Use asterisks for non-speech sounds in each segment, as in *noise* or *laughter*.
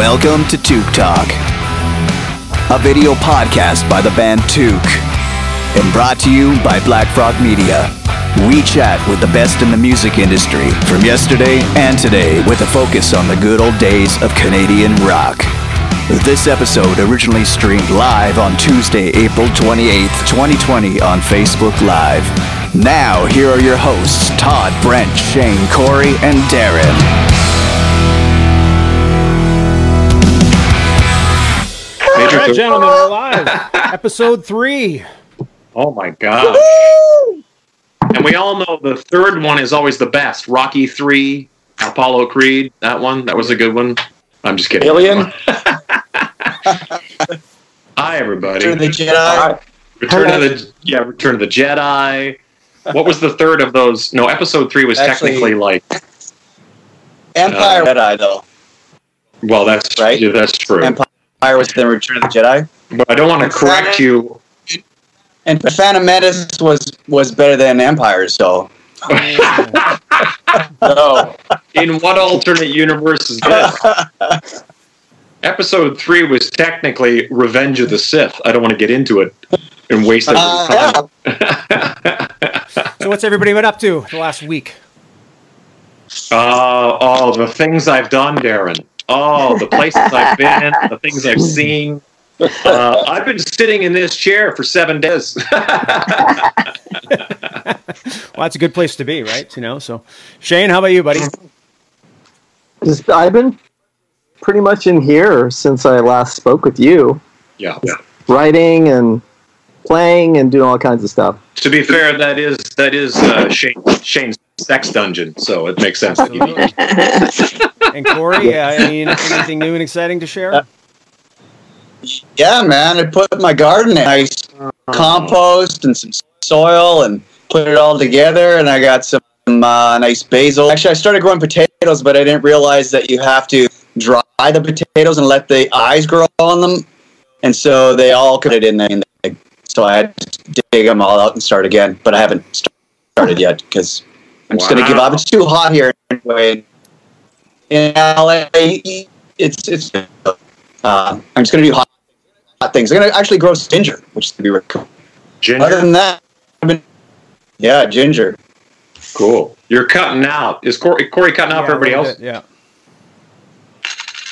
Welcome to Toque Talk, a video podcast by the band Toque, and brought to you by Black Frog Media. We chat with the best in the music industry from yesterday and today with a focus on the good old days of Canadian rock. This episode originally streamed live on Tuesday, April 28th, 2020 on Facebook Live. Now, here are your hosts, Todd, Brent, Shane, Corey, and Darren. All right, gentlemen, we're live. *laughs* Episode three. Oh my god! And we all know the third one is always the best. Rocky Three, Apollo Creed. That one, that was a good one. I'm just kidding. Alien. *laughs* Hi, everybody. Return of the Jedi. Return of the yeah, Return of the Jedi. What was the third of those? No, Episode Three was Actually- technically like. Empire Uh, Jedi though. Well, that's Right? Yeah, that's true. Empire was the Return of the Jedi, But I don't want to correct you. and Phantom Menace was was better than Empire. So *laughs* No. In what alternate universe is this? *laughs* Episode three was technically Revenge of the Sith. I don't want to get into it and waste Uh, time. *laughs* So, what's everybody been up to the last week? Uh, oh, the things I've done, Darren. Oh, the places I've been, *laughs* the things I've seen. Uh, I've been sitting in this chair for seven days. *laughs* Well, that's a good place to be, right? You know. So, Shane, how about you, buddy? Just, I've been pretty much in here since I last spoke with you, Yeah. yeah. writing and playing and doing all kinds of stuff. To be fair, that is that is uh, Shane, Shane's sex dungeon, so it makes sense. That you Absolutely. And Corey, uh, any, anything new and exciting to share? yeah, man, I put my garden in nice compost and some soil and put it all together, and I got some uh, nice basil. Actually, I started growing potatoes, but I didn't realize that you have to dry the potatoes and let the eyes grow on them, and so they all cut it in there. In the- So I had to dig them all out and start again, but I haven't started yet because I'm just going to give up. It's too hot here anyway. In LA, it's it's. Uh, I'm just going to do hot, hot things. I'm going to actually grow ginger, which is going to be really cool. Ginger. Other than that, I've been, yeah, ginger. cool. You're cutting out. Is Corey, Corey cutting out Yeah, for everybody else? bit, Yeah.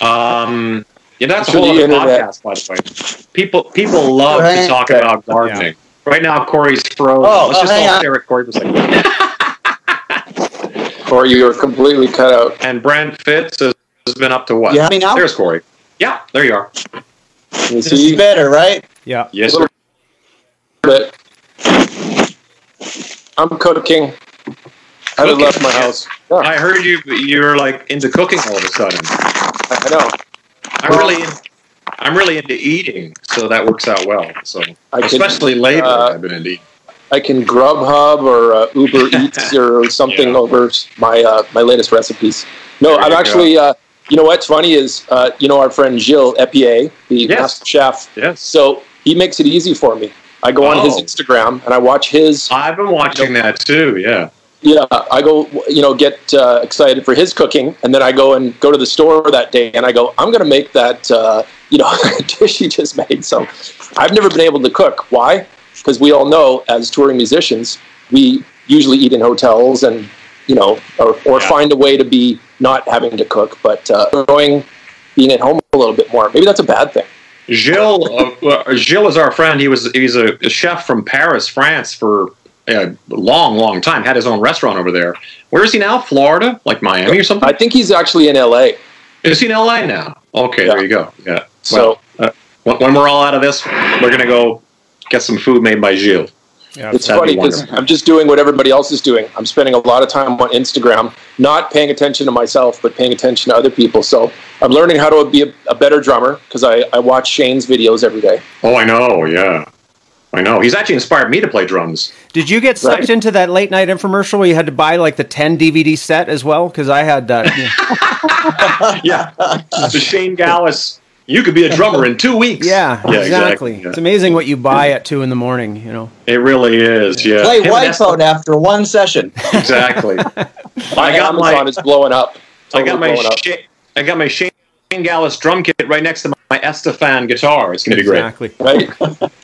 Um, yeah, that's a whole other internet. podcast, by the way. People people love to talk Okay. about gardening. Right now, Corey's frozen. Oh, Let's oh, just hang all stare at Corey for a second. *laughs* Or you are completely cut out. And Brent Fitz has has been up to what? Yeah, have me now? There's Corey. Yeah, there you are. You This see, is better, right? Yeah. Yes, sir. but I'm cooking. I haven't left my house. Yeah, I heard you. You're like into cooking all of a sudden. I know. I'm really, I'm really into eating, so that works out well. So, I can, especially lately, uh, I've been into eating. I can Grubhub or uh, Uber *laughs* Eats or something Yeah. over my uh, my latest recipes. No, There I'm you actually. Uh, you know what's funny is uh, you know our friend Gilles Epié, the Yes. master chef. Yes, So he makes it easy for me. I go on his Oh. Instagram and I watch his I've been watching that too. Yeah. Yeah, I go, you know, get uh, excited for his cooking, and then I go and go to the store that day, and I go, I'm going to make that, uh, you know, *laughs* dish he just made. So, I've never been able to cook. Why? Because we all know, as touring musicians, we usually eat in hotels, and you know, or, or Yeah. find a way to be not having to cook, but uh, enjoying being at home a little bit more. Maybe that's a bad thing. Gilles, uh, Gilles is our friend. He was he's a chef from Paris, France, for a long, long time. Had his own restaurant over there. Where is he now? Florida, like Miami or something? I think he's actually in LA. Is he in LA now? Okay, Yeah. there you go. Yeah. So well, uh, when, when we're all out of this, we're gonna go get some food made by Gilles. Yeah. It's funny because. I'm just doing what everybody else is doing. I'm spending a lot of time on Instagram, not paying attention to myself, but paying attention to other people. So I'm learning how to be a, a better drummer because I, I watch Shane's videos every day. Oh, I know. Yeah, I know. He's actually inspired me to play drums. Did you get sucked Right. into that late night infomercial where you had to buy like the 10 DVD set as well? Because I had uh, *laughs* that. yeah. Yeah, the Shane Gaalaas. You could be a drummer in two weeks. Yeah, Yeah, exactly. exactly. It's amazing what you buy at two in the morning. You know. It really is. Yeah. Play Him and Wipeout after one session. Exactly. My *laughs* I got Amazon my is blowing up. I got my blowing up. Sha- I got my Shane Gaalaas drum kit right next to my Esteban guitar. It's going to be great. Exactly. Right?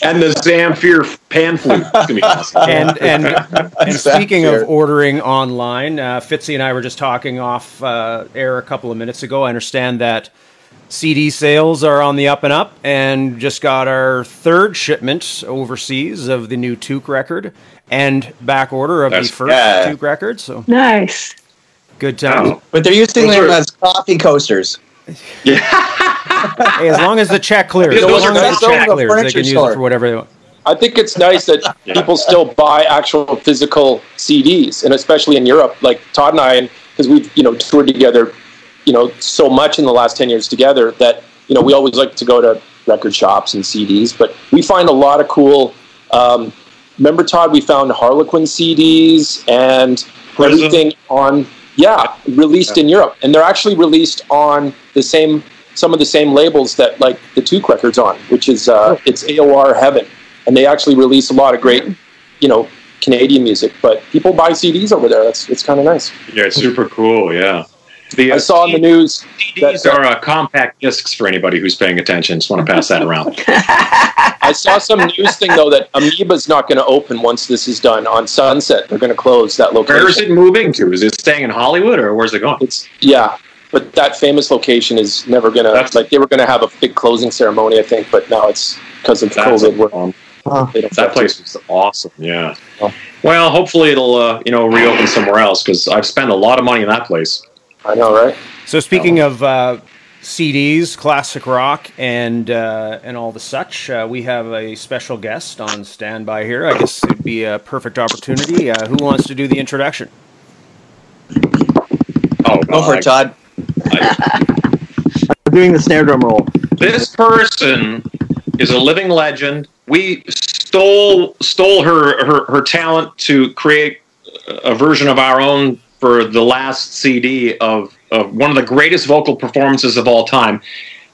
And the Zamfir pan flute. It's going to be awesome. *laughs* and and, and *laughs* speaking of ordering online, uh, Fitzy and I were just talking off uh, air a couple of minutes ago. I understand that CD sales are on the up and up, and just got our third shipment overseas of the new Toque record and back order of That's- the first yeah. Toque record. So Nice. good times. Oh. But they're using Those them are- as coffee coasters. Hey, as long as the check clears, as those long are as the nice. check Those are clears, they can use store. it for whatever they want. I think it's nice that *laughs* people still buy actual physical CDs, and especially in Europe, like Todd and I, because we've you know toured together, you know, so much in the last ten years together that you know we always like to go to record shops and CDs, but we find a lot of cool. Um, remember, Todd, we found Harlequin CDs and Prism. everything on yeah released in Europe, and they're actually released on the same some of the same labels that like the Toque records on, which is uh, it's AOR Heaven, and they actually release a lot of great, you know, Canadian music. But people buy CDs over there. That's it's kind of nice. Yeah, super cool. Yeah. The, uh, I saw in the news. CDs that- are uh, compact discs for anybody who's paying attention. Just want to pass that around. *laughs* I saw some news thing though that Amoeba's not going to open once this is done on Sunset. They're going to close that location. Where is it moving to? Is it staying in Hollywood or where's it going? It's yeah, but that famous location is never going to That's- like they were going to have a big closing ceremony, I think, but now it's because of That's COVID. We're, um, Huh. they don't that have to. place was awesome. Yeah. Well, hopefully it'll uh, you know reopen somewhere else because I've spent a lot of money in that place. I know, right? So speaking of uh, CDs, classic rock, and uh, and all the such, uh, we have a special guest on standby here. I guess it'd be a perfect opportunity. Uh, who wants to do the introduction? Oh, Go for it, Todd. I'm doing the snare drum roll. This person is a living legend. We stole stole her, her her talent to create a version of our own for the last CD of of one of the greatest vocal performances of all time.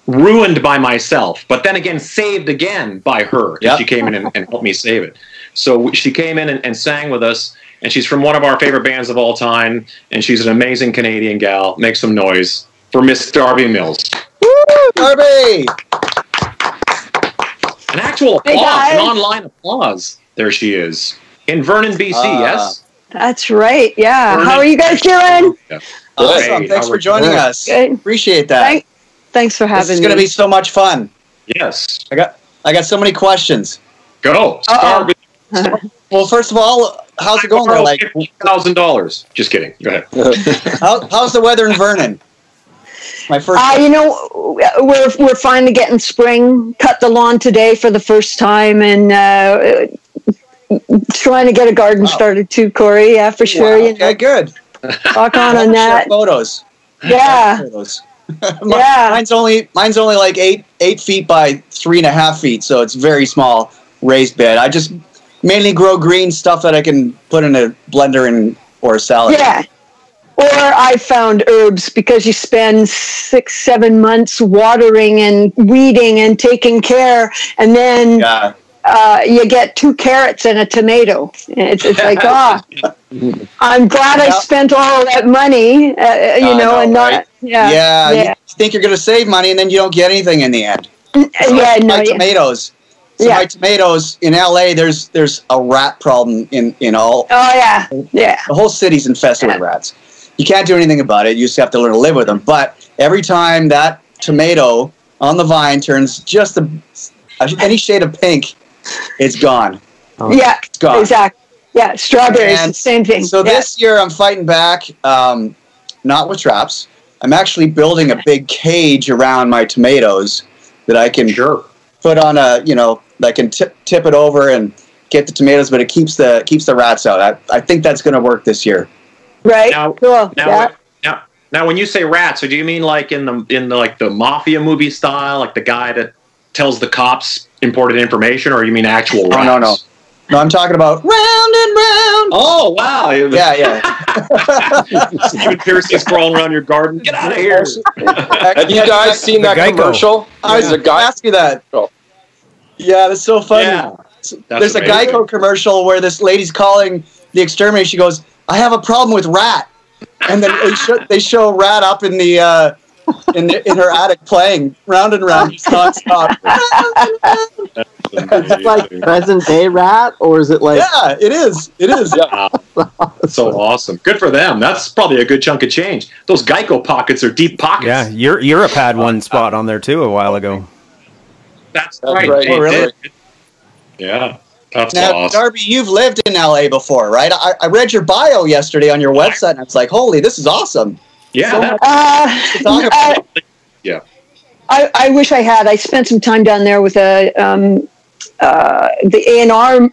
Ruined by myself, but then again saved again by her. Yep. She came in and, and helped me save it. So she came in and, and sang with us, and she's from one of our favorite bands of all time, and she's an amazing Canadian gal. Make some noise for Miss Darby Mills. Darby! An actual Hey, applause, an guys. online applause. There she is. In Vernon, BC, Ah. yes? That's right. Yeah. Vernon. How are you guys doing? Yeah. Awesome. Great. Thanks for joining Good. us. Good. Appreciate that. Thank, thanks for This having is me. going to be so much fun. Yes. I got I got so many questions. Go. Uh-oh. Start *laughs* Well, first of all, how's it going there? Like, thousand dollars. Just kidding. Go ahead. *laughs* how, how's the weather in Vernon? My first. Uh, you know, we're we're finally getting spring. Cut the lawn today for the first time, and uh, trying to get a garden Wow. started too, Corey. Yeah, for sure. Wow, You know, okay, good. talk on *laughs* on that. Photos. Yeah, Photos. *laughs* yeah. Mine's only mine's only like eight eight feet by three and a half feet, so it's very small raised bed. I just mainly grow green stuff that I can put in a blender and or a salad. Yeah. Or I found herbs because you spend six, seven months watering and weeding and taking care, and then Yeah. Uh, you get two carrots and a tomato. It's, it's like, *laughs* ah, I'm glad I spent all that money, uh, you I know, know, and not, right? yeah, Yeah, yeah, you think you're going to save money and then you don't get anything in the end. yeah, Like no, my yeah. tomatoes. So Yeah. my tomatoes in LA, there's there's a rat problem in in all Oh yeah, yeah, the whole city's infested with rats. You can't do anything about it. You just have to learn to live with them. But every time that tomato on the vine turns just a, any shade of pink, it's gone. yeah, It's gone. exactly. Yeah, strawberries, And same thing. So yeah. this year I'm fighting back, um, not with traps. I'm actually building a big cage around my tomatoes that I can Sure. put on a, you know, I can tip, tip it over and get the tomatoes, but it keeps the keeps the rats out. I, I think that's going to work this year. right? Now, cool. now, yeah. now, now, when you say rats, so do you mean like in the in the like the mafia movie style, like the guy that tells the cops important information, or you mean actual Oh, rats? no, no. No, I'm talking about round and round. Oh wow! Yeah, yeah. *laughs* Stephen Pearcy's crawling around your garden. Get out of here! Have you guys seen The that Geico. commercial? I was There's a going to guy. ask you that. Oh. Yeah, that's so funny. Yeah, That's There's a. Geico commercial where this lady's calling the exterminator. She goes, "I have a problem with Ratt," and then they show, they show Ratt up in the uh, in the, in her attic playing round and round, just nonstop. It's like present day Ratt, or is it like yeah, it is. It is. Yeah. so awesome. Good for them. That's probably a good chunk of change. Those Geico pockets are deep pockets. Yeah, Eur- Europe had one spot on there too a while ago. That's, That's right. right. Oh, really? Yeah. That's Now, awesome. Darby, you've lived in LA before, right? I, I read your bio yesterday on your website, and it's like, holy, this is awesome. Yeah. so that- Uh, Talk uh, Yeah. I, I wish I had. I spent some time down there with a um, uh, the A and R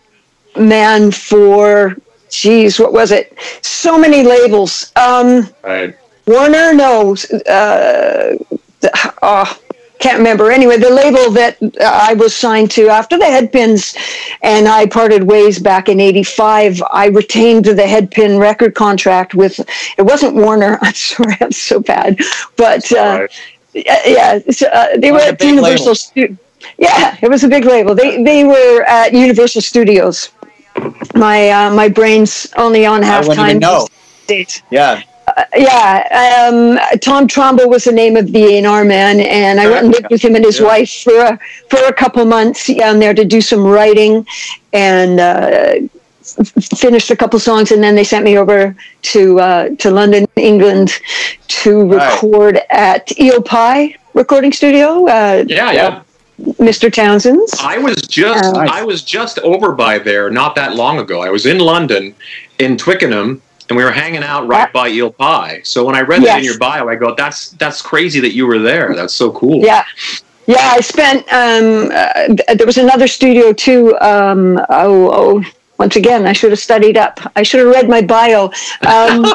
man for, geez, what was it? So many labels. Um, right. Warner, no. Uh, the- oh, can't remember. Anyway, the label that uh, I was signed to after the Headpins and I parted ways back in 85, I retained the Headpin record contract with, it wasn't Warner. *laughs* I'm sorry, I'm so bad. But uh, Right. yeah, yeah so, uh, they were at Universal label. Stu- Yeah, it was a big label. They, they were at Universal Studios. My, uh, my brain's only on I wouldn't halftime. even know. days Yeah. Yeah, um, Tom Trombo was the name of the A&R man, and I went and lived with him and his Yeah. wife for a, for a couple months down there to do some writing and uh, f- finished a couple songs, and then they sent me over to uh, to London, England, to Right. record at Eel Pie recording studio. Uh, Yeah, yeah. Mr. Townshend's. I was just Oh. I was just over by there not that long ago. I was in London, in Twickenham, and we were hanging out right by Eel Pie. So when I read that in your bio, I go, "That's that's crazy that you were there. That's so cool." Yeah. Yeah, I spent. Um, uh, th- there was another studio too. Um, oh, oh, once again, I should have studied up. I should have read my bio. Um,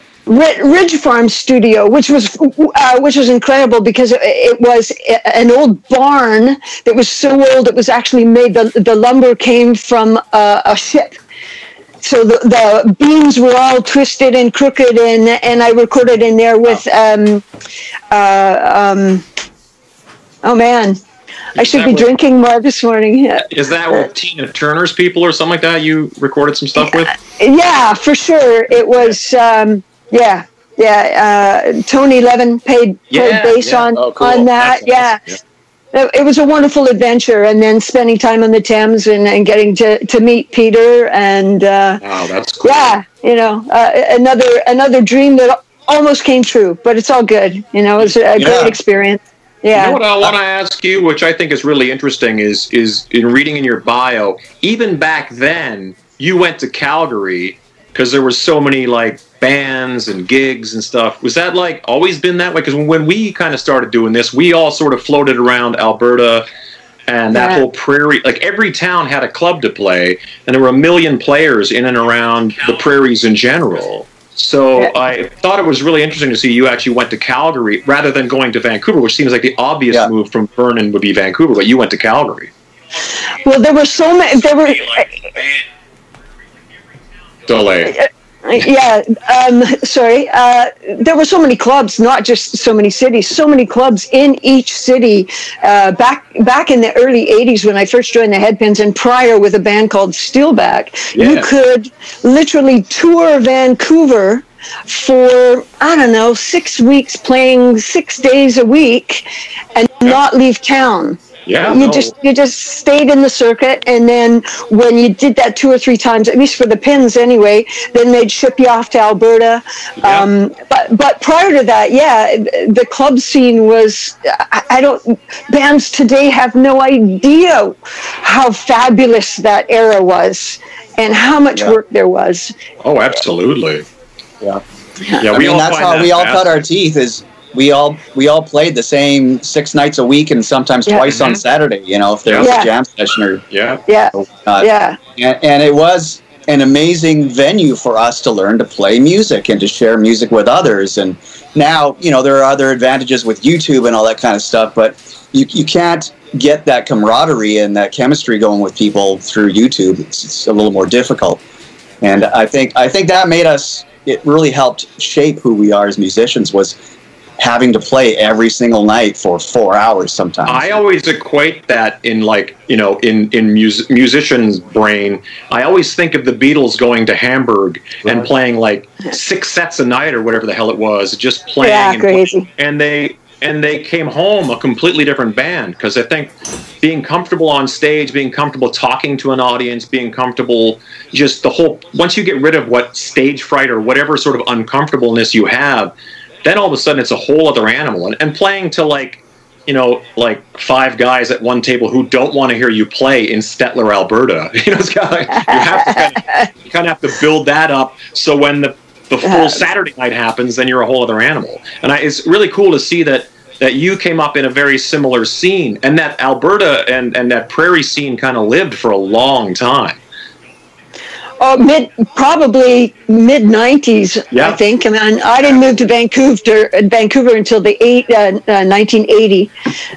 *laughs* Ridge Farm Studio, which was uh, which was incredible because it, it was an old barn that was so old it was actually made. The the lumber came from uh, a ship. So the, the beams were all twisted and crooked, and and I recorded in there with um, uh, um, oh man, I should be what- drinking more this morning. Yeah. *laughs* Is that with Tina Turner's people or something like that? You recorded some stuff with? Yeah, for sure. It was, um, yeah, yeah. Uh, Tony Levin paid, Yeah, played bass yeah. on, Oh, cool. on that. That's yeah. awesome. It, it was a wonderful adventure. And then spending time on the Thames and, and getting to, to meet Peter. And uh, Wow, that's cool. yeah, you know, uh, another another dream that almost came true, but it's all good. You know, it was a Yeah. great experience. You Yeah. know what I want to ask you, which I think is really interesting, is is in reading in your bio. Even back then, you went to Calgary because there were so many like bands and gigs and stuff. Was that like always been that way? Because when we kind of started doing this, we all sort of floated around Alberta and that Yeah. whole prairie. Like every town had a club to play, and there were a million players in and around the prairies in general. So Yeah. I thought it was really interesting to see you actually went to Calgary rather than going to Vancouver, which seems like the obvious Yeah. move from Vernon would be Vancouver, but you went to Calgary. Well, there were so many. There were. Delay. yeah um, sorry uh, there were so many clubs not just so many cities so many clubs in each city uh, back back in the early 80s when i first joined the headpins and prior with a band called steelback. You could literally tour vancouver for i don't know six weeks playing six days a week and not leave town Yeah. you no. just you just stayed in the circuit and then when you did that two or three times at least for the pins anyway then they'd ship you off to alberta Yeah. um, but but prior to that yeah the club scene was I, I don't bands today have no idea how fabulous that era was and how much Yeah. work there was oh, absolutely. Yeah. Yeah, I we mean, all that's how that we all cut our teeth. Is we all we all played the same six nights a week and sometimes Yeah. twice on Mhm. Saturday. You know, if there was Yeah. a jam session or Yeah. yeah uh, yeah and, and it was an amazing venue for us to learn to play music and to share music with others. And now, you know, there are other advantages with YouTube and all that kind of stuff, but you, you can't get that camaraderie and that chemistry going with people through YouTube. It's, it's a little more difficult. And I think I think that made us. It really helped shape who we are as musicians. Was having to play every single night for four hours sometimes. I always equate that in like you know in in mus- musician's brain. I always think of the Beatles going to Hamburg and playing like six sets a night or whatever the hell it was, just playing. Yeah, and, crazy. and they and they came home a completely different band because I think being comfortable on stage, being comfortable talking to an audience, being comfortable just the whole once you get rid of what stage fright or whatever sort of uncomfortableness you have, then all of a sudden it's a whole other animal. And, and playing to like you know, like five guys at one table who don't want to hear you play in Stettler, Alberta. *laughs* You know, it's kind of, you have to kind of, you kind of have to build that up. So when the the full Saturday night happens, then you're a whole other animal. And I, it's really cool to see that that you came up in a very similar scene, and that Alberta and and that prairie scene kind of lived for a long time. Oh, mid probably mid '90s, Yeah. I think. I mean, I didn't move to Vancouver Vancouver until the eight uh, uh, 1980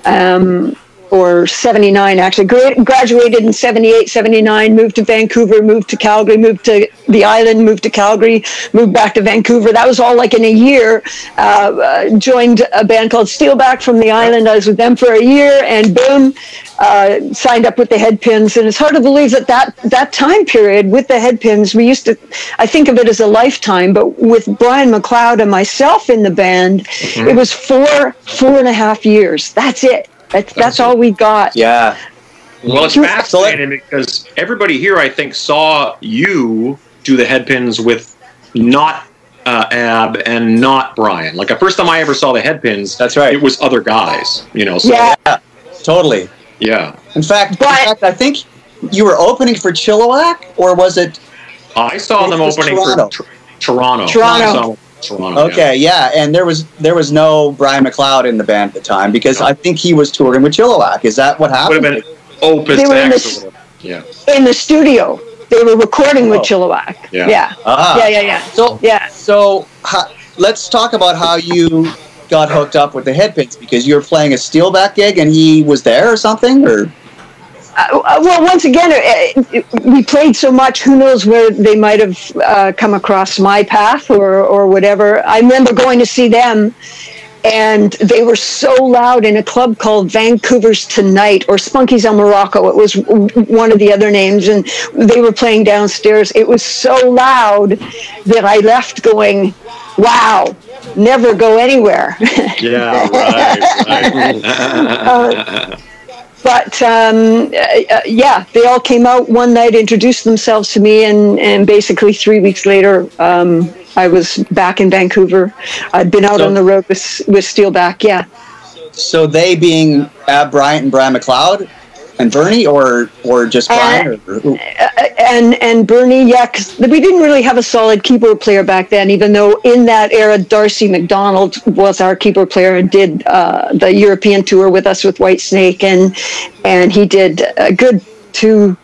um, or 79. Actually, Gra- graduated in 78, 79. Moved to Vancouver, moved to Calgary, moved to the island, moved to Calgary, moved back to Vancouver. That was all like in a year. Uh, uh, joined a band called Steelback from the island. I was with them for a year, and boom, uh, signed up with the Headpins. And it's hard to believe that, that that time period with the Headpins, we used to, I think of it as a lifetime, but with Brian McLeod and myself in the band, it was four, four and a half years. That's it. That's, that's all we got. yeah. Well, it's fascinating because everybody here, I think, saw you do the headpins with not uh, Ab and not Brian. Like the first time I ever saw the headpins, That's right. It was other guys, you know. So, Yeah. Totally. yeah. In fact, But- in fact, I think you were opening for Chilliwack, or was it? I saw them opening Toronto. for tr- Toronto. Toronto. I saw them in Toronto. Okay, yeah. and there was there was no Brian McLeod in the band at the time because No. I think he was touring with Chilliwack. Is that what Would happened? have been Opus They were in X. this- or whatever. Yeah. In the studio, they were recording with Oh. Chilliwack. Yeah. Yeah. Ah. Yeah, yeah, yeah. So Yeah. so ha, let's talk about how you got hooked up with the Headpins because you were playing a Steelback gig and he was there or something or Uh, well, once again, uh, uh, we played so much. Who knows where they might have uh, come across my path or or whatever. I remember going to see them, and they were so loud in a club called Vancouver's Tonight or Spunky's El Morocco. It was one of the other names, and they were playing downstairs. It was so loud that I left going, "Wow." Never go anywhere. Yeah, right, right. *laughs* but um, uh, uh, yeah, they all came out one night, introduced themselves to me, and, and basically three weeks later, um, I was back in Vancouver. I'd been out So- on the road with with Steelback. Yeah, so they being Ab Bryant and Brian McLeod and Bernie or or just Brian or, or and and Bernie, yeah, 'cause we didn't really have a solid keyboard player back then. Even though in that era, Darcy McDonald was our keyboard player and did uh, the European tour with us with Whitesnake, and and he did a good two.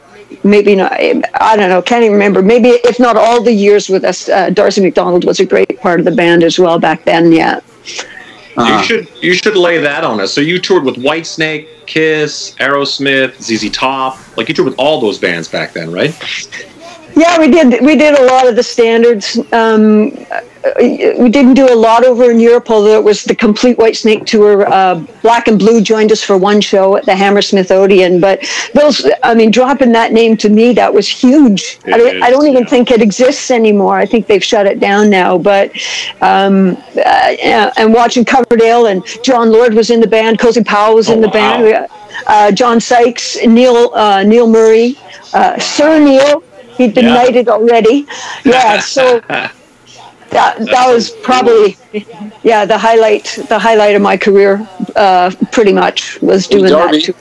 Maybe not. I don't know. Can't even remember. Maybe if not all the years with us, uh, Darcy McDonald was a great part of the band as well back then. Yeah. Uh-huh. You should you should lay that on us. So you toured with Whitesnake, Kiss, Aerosmith, ZZ Top. Like you toured with all those bands back then, right? Yeah, we did. We did a lot of the standards. Um, we didn't do a lot over in Europe, although it was the complete Whitesnake tour. Uh, Black and Blue joined us for one show at the Hammersmith Odeon. But those, I mean, dropping that name to me, that was huge. I don't, I don't even yeah. think it exists anymore. I think they've shut it down now. But um, uh, yeah, and watching Coverdale and Jon Lord was in the band, Cozy Powell was Oh, in the wow. band. Uh, John Sykes, Neil uh, Neil Murray, uh, Sir Neil. He'd been Yeah. knighted already. Yeah, so *laughs* that that was probably yeah the highlight the highlight of my career. Uh, pretty much was doing Darby, that. Too.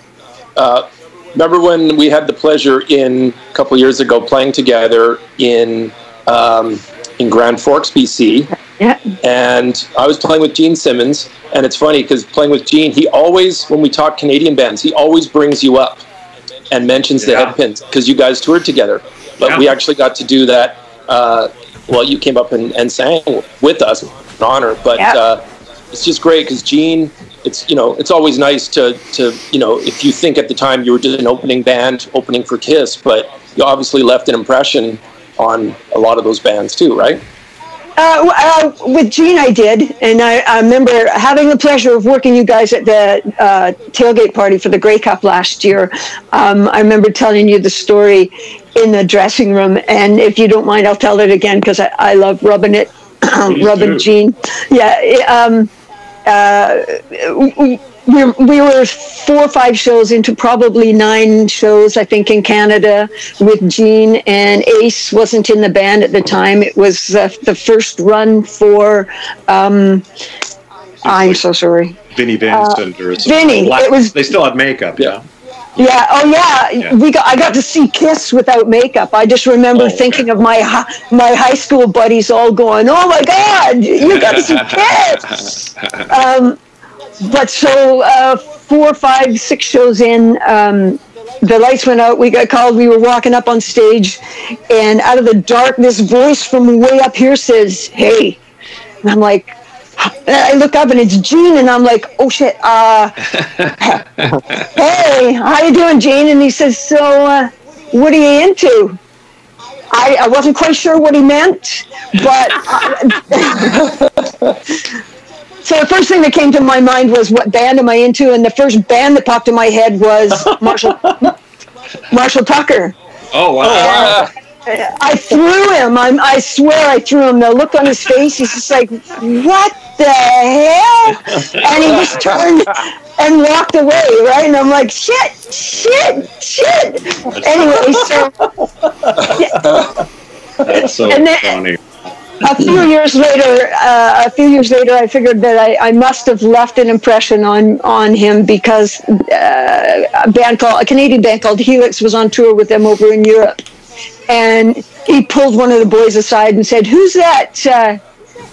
uh, remember when we had the pleasure in a couple years ago playing together in um, in Grand Forks, BC, Yeah, and I was playing with Gene Simmons, and it's funny because playing with Gene, he always when we talk Canadian bands, he always brings you up and mentions the Yeah. headpins because you guys toured together. But Yeah. we actually got to do that. Uh, well, you came up and, and sang with us, an honor. But Yeah. uh, it's just great because Gene, it's you know, it's always nice to to you know, if you think at the time you were just an opening band, opening for Kiss, but you obviously left an impression on a lot of those bands too, right? Uh, uh, with Gene, I did, and I, I remember having the pleasure of working you guys at the uh, tailgate party for the Grey Cup last year. Um, I remember telling you the story in the dressing room, and if you don't mind, I'll tell it again because I, I love rubbing it, *clears throat* rubbing do. Gene. Yeah. Um, uh, we, we, we were four or five shows into probably nine shows, I think, in Canada with Gene and Ace wasn't in the band at the time. It was uh, the first run for. Um, I'm so sorry. Vinnie Vincent or something. Uh, Vinnie, Black- it was- They still had makeup. Yeah. Yeah. Oh, yeah. Yeah. We got. I got to see Kiss without makeup. I just remember Oh, okay. thinking of my my high school buddies all going, "Oh my God, you got to see Kiss!" *laughs* um, but so uh, four, five, six shows in, um, the lights went out. We got called. We were walking up on stage, and out of the dark, this voice from way up here says, "Hey," and I'm like. And I look up and it's Gene, and I'm like, "Oh shit!" Uh, *laughs* hey, how you doing, Gene? And he says, "So, uh, what are you into?" I, I wasn't quite sure what he meant, but *laughs* so the first thing that came to my mind was, "What band am I into?" And the first band that popped in my head was Marshall *laughs* Marshall Tucker. Oh wow. I threw him. I'm, I swear I threw him. The look on his face, he's just like, what the hell? And he just turned and walked away, right? And I'm like, shit, shit, shit. Anyway, so That's so And then- funny. a few years later, uh, a few years later, I figured that I, I must have left an impression on on him because uh, a band called a Canadian band called Helix was on tour with them over in Europe, and he pulled one of the boys aside and said, "Who's that? Uh,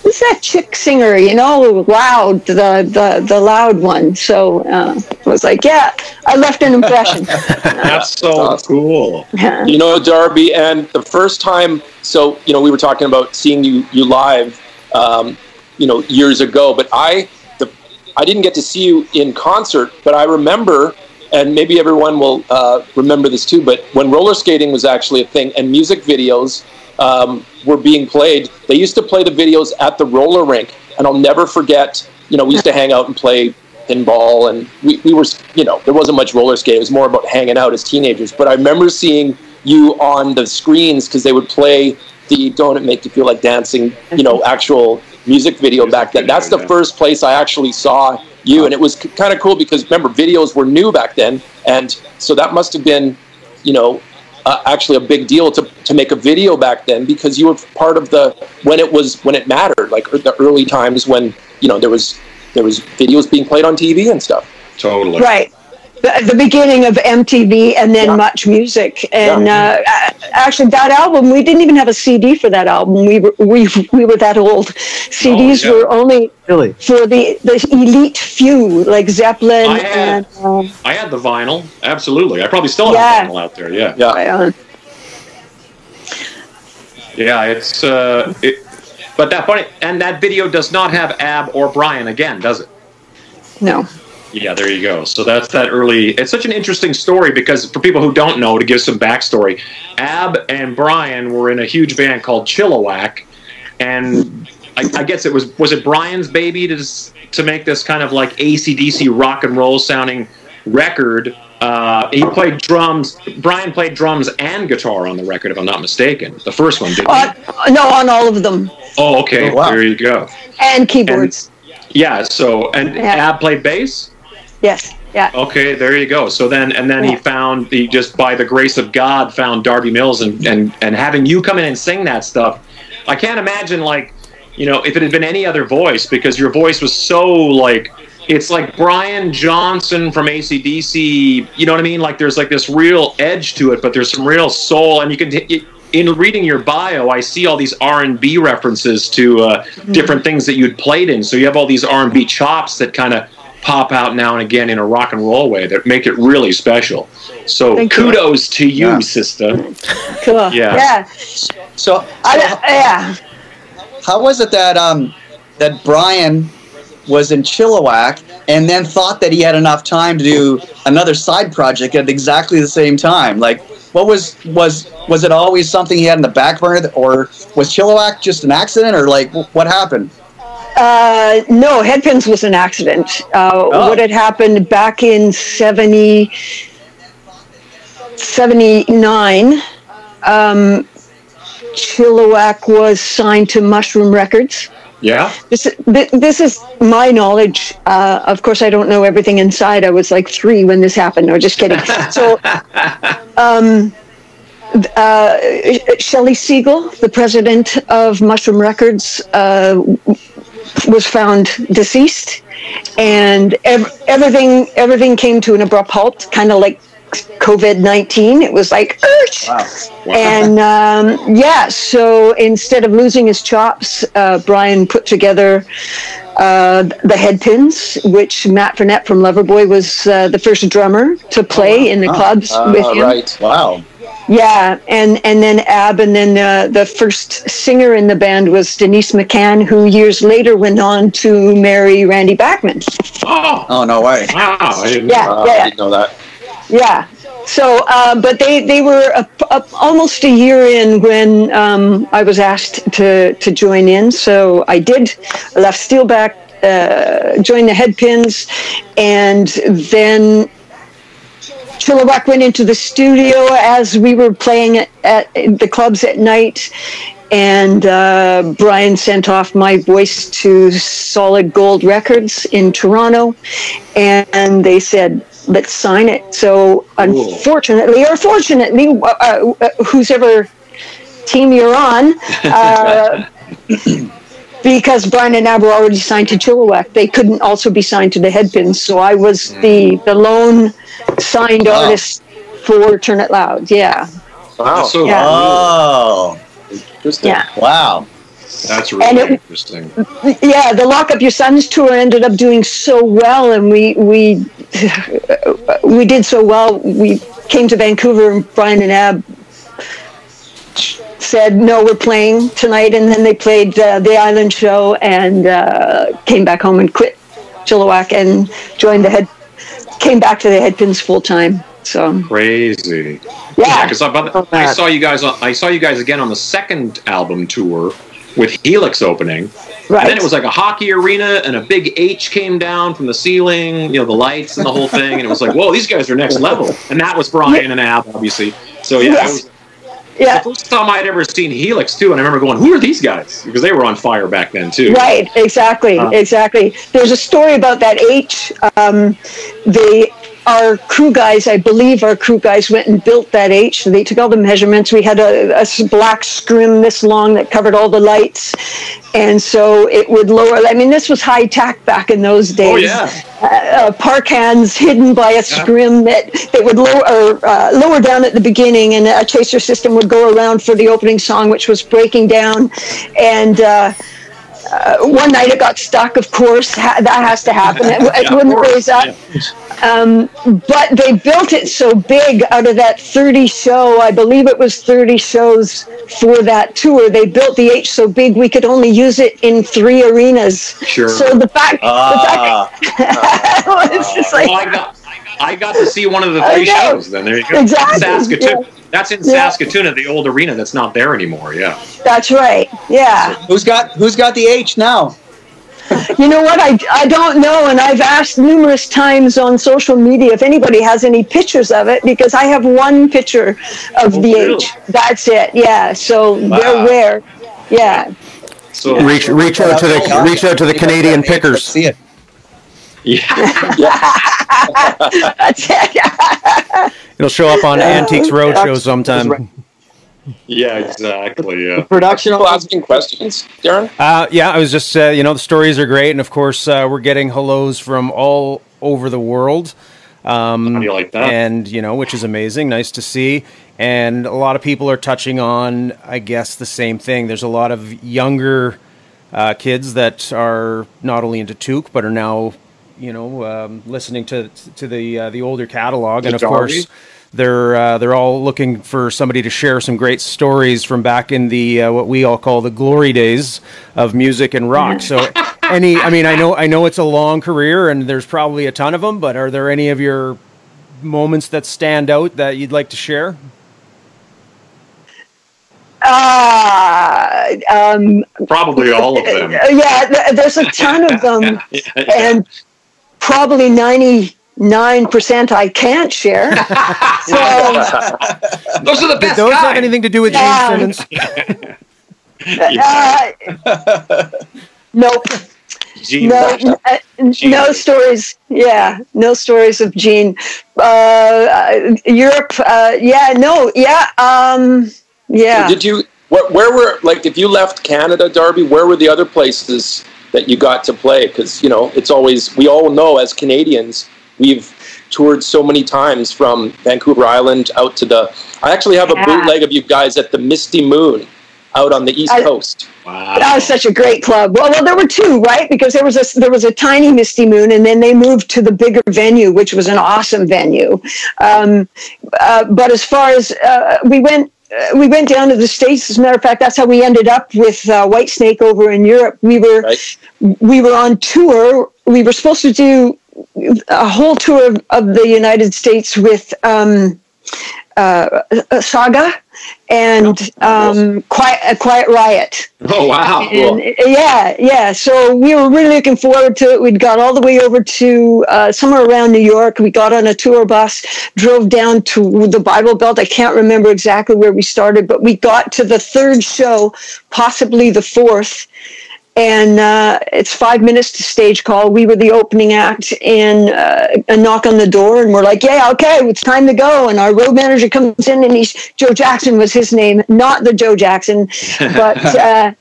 who's that chick singer? You know, loud, the the the loud one." So uh, I was like, "Yeah, I left an impression." *laughs* That's so cool. You know, Darby, and the first time, so you know, we were talking about seeing you you live, um, you know, years ago. But I, the, I didn't get to see you in concert, but I remember, and maybe everyone will uh, remember this too. But when roller skating was actually a thing, and music videos um, were being played, they used to play the videos at the roller rink, and I'll never forget. You know, we used to hang out and play pinball and we, we were you know there wasn't much roller skating it was more about hanging out as teenagers but i remember seeing you on the screens because they would play the don't it make you feel like dancing you know actual music video back then that's the yeah. first place i actually saw you and it was kind of cool because remember videos were new back then and so that must have been you know uh, actually a big deal to, to make a video back then because you were part of the when it was when it mattered like the early times when you know there was there was videos being played on TV and stuff. Totally. Right. The, the beginning of MTV and then Yeah. Much Music. And uh, actually, that album, we didn't even have a CD for that album. We were, we, we were that old. CDs yeah. were only Really? for the, the elite few, like Zeppelin I had- and. Uh, I had the vinyl. Absolutely. I probably still have Yeah. the vinyl out there. Yeah. Yeah, Yeah. It's uh, it, but that funny, and that video does not have Ab or Brian again, does it? no. Yeah, there you go. So that's that early. It's such an interesting story because for people who don't know, to give some backstory, Ab and Brian were in a huge band called Chilliwack, and I, I guess it was was it Brian's baby to to make this kind of like ACDC rock and roll sounding record. Uh, he played drums. Brian played drums and guitar on the record, if I'm not mistaken. The first one, didn't? Uh, no, on all of them. Oh, okay. Oh, wow. There you go. And keyboards. Yeah. So and Yeah. Ab played bass. Yes. Yeah. Okay, there you go. So then, and then he found he just by the grace of God found Darby Mills, and and and having you come in and sing that stuff, I can't imagine like, you know, if it had been any other voice because your voice was so like. It's like Brian Johnson from ACDC. You know what I mean? Like there's like this real edge to it, but there's some real soul, and you can. It, in reading your bio, I see all these R and B references to uh, different things that you'd played in. So you have all these R and B chops that kind of pop out now and again in a rock and roll way that make it really special. So Thank you. kudos to you, Yeah. sister. Cool. Yeah. Yeah. So, I, yeah. how was it that um that Brian was in Chilliwack and then thought that he had enough time to do another side project at exactly the same time? Like, what was was was it always something he had in the back burner, or was Chilliwack just an accident, or like what happened? Uh, no, Headpins was an accident. Uh, Oh. What had happened back in 70, 79, um, Chilliwack was signed to Mushroom Records. Yeah. This, this is my knowledge. Uh, of course, I don't know everything inside. I was like three when this happened. No, just kidding. *laughs* So, um, uh, Shelley Siegel, the president of Mushroom Records, uh, was found deceased, and ev- everything everything came to an abrupt halt, kind of like COVID nineteen. It was like, "Urgh!" and um, yeah. So instead of losing his chops, uh, Brian put together uh, the headpins, which Matt Frenette from Loverboy was uh, the first drummer to play in the clubs Uh, with him. right. Wow. Yeah, and and then Ab, and then uh, the first singer in the band was Denise McCann, who years later went on to marry Randy Bachman. Oh, *gasps* Oh no way. wow. I didn't Yeah, Uh, I yeah, didn't know that. yeah. So, uh, but they they were a, a, almost a year in when um, I was asked to to join in. So I did. I left Steelback, uh, joined the Headpins, and then Chilliwack went into the studio as we were playing at, at the clubs at night. And uh, Brian sent off my voice to Solid Gold Records in Toronto, and they said, "Let's sign it." So, unfortunately, or fortunately, uh, uh, who's ever team you're on, *laughs* uh, because Brian and I were already signed to Chilliwack, they couldn't also be signed to the Headpins. So I was the the lone signed Wow. artist for Turn It Loud. Yeah, Wow. So Yeah. Oh Interesting. yeah. wow. That's And really it- interesting. yeah, the Lock Up Your Sons tour ended up doing so well, and we we we did so well. We came to Vancouver, and Brian and Ab said, "No, we're playing tonight," and then they played uh, the Island Show, and uh, came back home and quit Chilliwack and joined the head. Came back to the Headpins full time. So Crazy. yeah, because I, oh, I saw you guys. On, I saw you guys again on the second album tour with Helix opening. right. And then it was like a hockey arena, and a big H came down from the ceiling. You know, the lights and the whole thing, and it was like, whoa, these guys are next level. And that was Brian and Ab, obviously. So yeah, Yes. Yeah. the first time I'd ever seen Helix too, and I remember going, "Who are these guys?" Because they were on fire back then too. Right, exactly, Uh, exactly. There's a story about that H. Um, they, our crew guys, I believe our crew guys went and built that H. So They took all the measurements. We had a black scrim this long that covered all the lights. And so it would lower, I mean, this was high tech back in those days. Oh yeah. Uh, par cans hidden by a scrim that they would lower, or, uh, lower down at the beginning, and a chaser system would go around for the opening song, which was breaking down. And uh, uh, one night it got stuck, of course. Ha- that has to happen. *laughs* It, it Yeah, wouldn't raise up. Um, but they built it so big out of that 30 show, I believe it was 30 shows for that tour. They built the H so big we could only use it in three arenas. Sure. So the fact, Ah, the fact *laughs* it's just like, Well, I got I got to see one of the three shows. Then there you go. Exactly, Saskatoon. yeah. That's in Yeah. Saskatoon at the old arena. That's not there anymore. Yeah. that's right. Yeah. who's got who's got the H now? *laughs* You know what? I, I don't know. And I've asked numerous times on social media if anybody has any pictures of it because I have one picture of oh, the really? H. That's it. Yeah. So they're rare. Yeah. So Reach reach out to the reach out to the Canadian pickers. See it. Yeah. That's *laughs* it. It'll show up on Antiques Roadshow sometime. Yeah. Exactly. Yeah. Production People asking questions, Darren? Uh, yeah, I was just uh, you know the stories are great, and of course uh, we're getting hellos from all over the world. Um, How do you like that? and you know which is amazing nice to see and a lot of people are touching on i guess the same thing there's a lot of younger uh, kids that are not only into toque but are now you know um, listening to to the uh, the older catalog and of Majority. course they're uh, they're all looking for somebody to share some great stories from back in the uh, what we all call the glory days of music and rock. So, *laughs* any, I mean, I know I know it's a long career and there's probably a ton of them, but are there any of your moments that stand out that you'd like to share? Uh, um, Probably all of them. *laughs* yeah, there's a ton of them, *laughs* and probably 99% I can't share. *laughs* so, Those are the Did best those have anything to do with Yeah. Gene Simmons? uh, nope. Gene no, n- uh, no stories. Yeah, no stories of Gene. Uh, uh, Europe. Uh, yeah, no. Yeah. Um, yeah. Did you? Where, where were like if you left Canada, Darby? Where were the other places that you got to play? Because you know it's always we all know as Canadians we've toured so many times from Vancouver Island out to the. I actually have a Yeah. bootleg of you guys at the Misty Moon out on the East I- Coast. Wow. That was such a great club. Well, well, there were two, right? Because there was a there was a tiny Misty Moon, and then they moved to the bigger venue, which was an awesome venue. Um, uh, but as far as uh, we went. Uh, we went down to the states. As a matter of fact, that's how we ended up with uh, Whitesnake over in Europe. We were Right. we were on tour. We were supposed to do a whole tour of, of the United States with um, uh, Saga and um, Quiet, uh, Quiet Riot. Oh wow. And yeah, yeah. So we were really looking forward to it. We'd got all the way over to uh, somewhere around New York. We got on a tour bus, drove down to the Bible Belt. I can't remember exactly where we started, but we got to the third show, possibly the fourth. And uh, it's five minutes to stage call. We were the opening act, and uh, a knock on the door, and we're like, "Yeah, okay, it's time to go." And our road manager comes in, and he's Joe Jackson was his name, not the Joe Jackson, *laughs* but uh,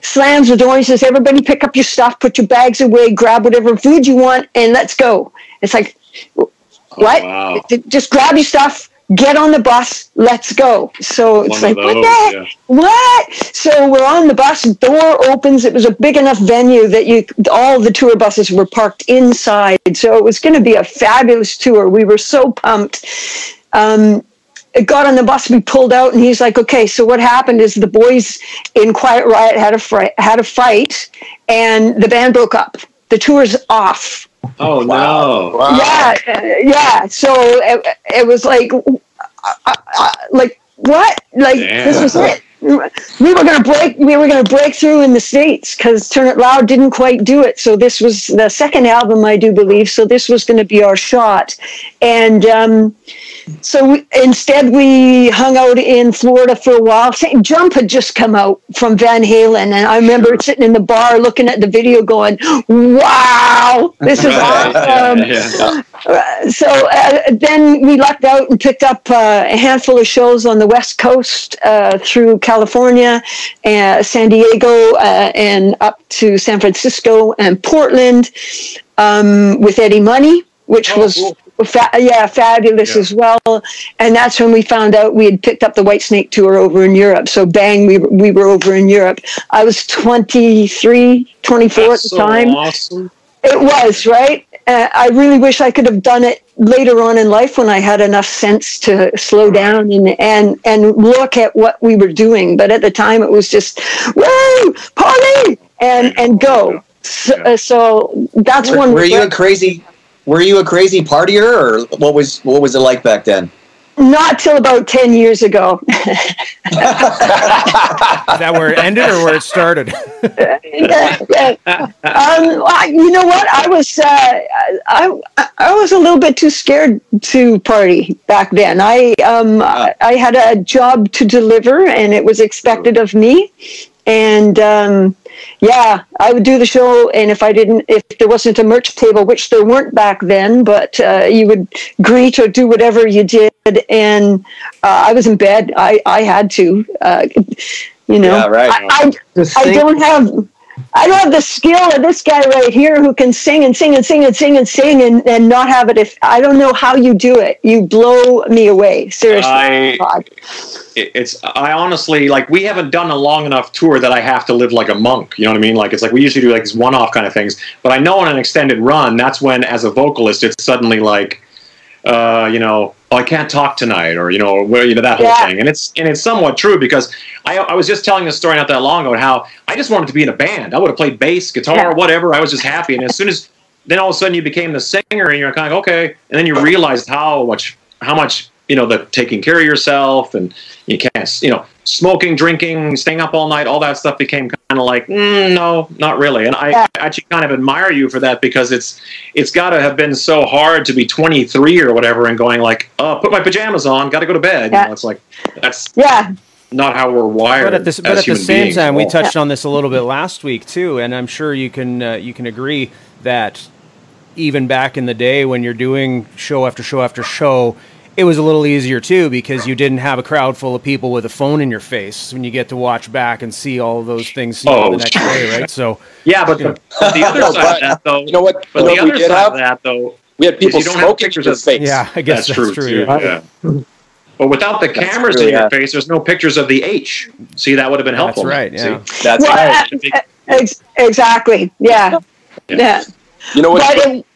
slams the door and says, "Everybody, pick up your stuff, put your bags away, grab whatever food you want, and let's go." It's like, what? wow. Just grab your stuff, get on the bus, let's go. So it's One like, of what the heck? yeah. What? So we're on the bus, door opens. It was a big enough venue that you all the tour buses were parked inside. So it was going to be a fabulous tour. We were so pumped. Um, it got on the bus, we pulled out, and he's like, "Okay, so what happened is the boys in Quiet Riot had a fri- had a fight, and the band broke up. The tour's off. Oh *laughs* no. Wow. Yeah, uh, yeah. So it, it was like, uh, uh, uh, like what? Like this was it. We were gonna break. We were gonna break through in the states because Turn It Loud didn't quite do it. So this was the second album, I do believe. So this was going to be our shot, and. Um, so we, instead, we hung out in Florida for a while. St. Jump had just come out from Van Halen, and I remember sitting in the bar looking at the video, going, "Wow, this is *laughs* awesome!" Yeah. Uh, so uh, then we lucked out and picked up uh, a handful of shows on the West Coast uh, through California, uh, San Diego, uh, and up to San Francisco and Portland um, with Eddie Money, which Oh, was. cool. Fa- yeah, fabulous Yeah. as well. And that's when we found out we had picked up the Whitesnake tour over in Europe. So bang, we were, we were over in Europe. I was 23, 24 at That's the so time. awesome. It was, right? Uh, I really wish I could have done it later on in life when I had enough sense to slow down and, and, and look at what we were doing. But at the time, it was just, woo, party, and, and go. So, uh, so that's Were, one. were you a crazy? Were you a crazy partier, or what was what was it like back then? Not till about 10 years ago. *laughs* Is that where it ended or where it started? Yeah, *laughs* yeah. um, I- you know what? I was uh, I I was a little bit too scared to party back then. I um I, I had a job to deliver, and it was expected of me. And um, yeah, I would do the show, and if I didn't, if there wasn't a merch table, which there weren't back then, but uh, you would greet or do whatever you did, and uh, I was in bed. I I had to. Uh, you know, Yeah, right. I, I, I don't have I don't have the skill of this guy right here who can sing and sing and sing and sing and sing and, and not have it if I don't know how you do it. You blow me away. Seriously. I God. it's I honestly like we haven't done a long enough tour that I have to live like a monk. You know what I mean? Like it's like we usually do like these one-off kind of things. But I know on an extended run, that's when as a vocalist, it's suddenly like, uh, you know, oh, I can't talk tonight, or you know, where you know that whole Yeah. thing. And it's and it's somewhat true because I I was just telling this story not that long ago how I just wanted to be in a band. I would have played bass, guitar, whatever. I was just happy. And as soon as then all of a sudden you became the singer and you're kind of okay, and then you realized how much how much you know, the taking care of yourself and you can't, you know, smoking, drinking, staying up all night, all that stuff became kind of like, mm, no, not really. And I Yeah. actually kind of admire you for that because it's it's got to have been so hard to be 23 or whatever and going like, oh, put my pajamas on, got to go to bed. You Yeah. know, it's like that's Yeah. not how we're wired. But at the, but as at the same beings time, we all. touched on this a little bit last week too, and I'm sure you can uh, you can agree that even back in the day when you're doing show after show after show, it was a little easier too because you didn't have a crowd full of people with a phone in your face when you get to watch back and see all of those things you know, Oh, the next day, right? *laughs* So Yeah, but the, but the other side but- of that, though, You know what? but you know the what we other side have? of that, though, We had people you don't have smoking in pictures your of- face. yeah, I guess that's, that's, true, true. too. yeah. Yeah. But without the That's cameras true, in your face, there's no pictures of the H. See, that would have been That's helpful. right. See? Yeah. That's Well, right. ex- exactly. Yeah. Yeah. Yeah. You know what? But it,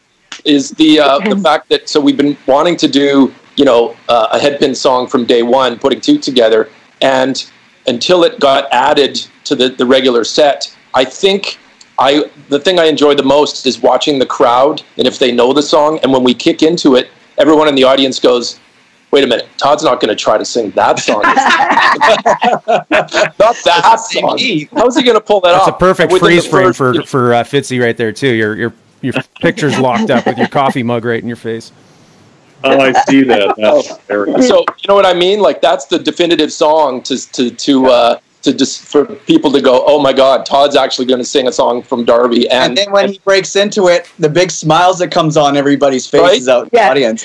is the uh, the fact that so we've been wanting to do you know uh, a headpin song from day one, putting two together, and until it got added to the the regular set, I think I the thing I enjoy the most is watching the crowd and if they know the song, and when we kick into it, everyone in the audience goes. Wait a minute, Todd's not going to try to sing that song. *laughs* not that song. How's he going to pull that That's a off? perfect Within the freeze frame first- for for uh, Fitzy right there too. Your your your picture's locked up with your coffee mug right in your face. Oh, I see that. *laughs* That's hilarious. so you know what I mean? Like that's the definitive song to to to uh, to just for people to go, oh my God, Todd's actually going to sing a song from Darby, And and, then when he breaks into it, the big smiles that comes on everybody's faces out in the audience.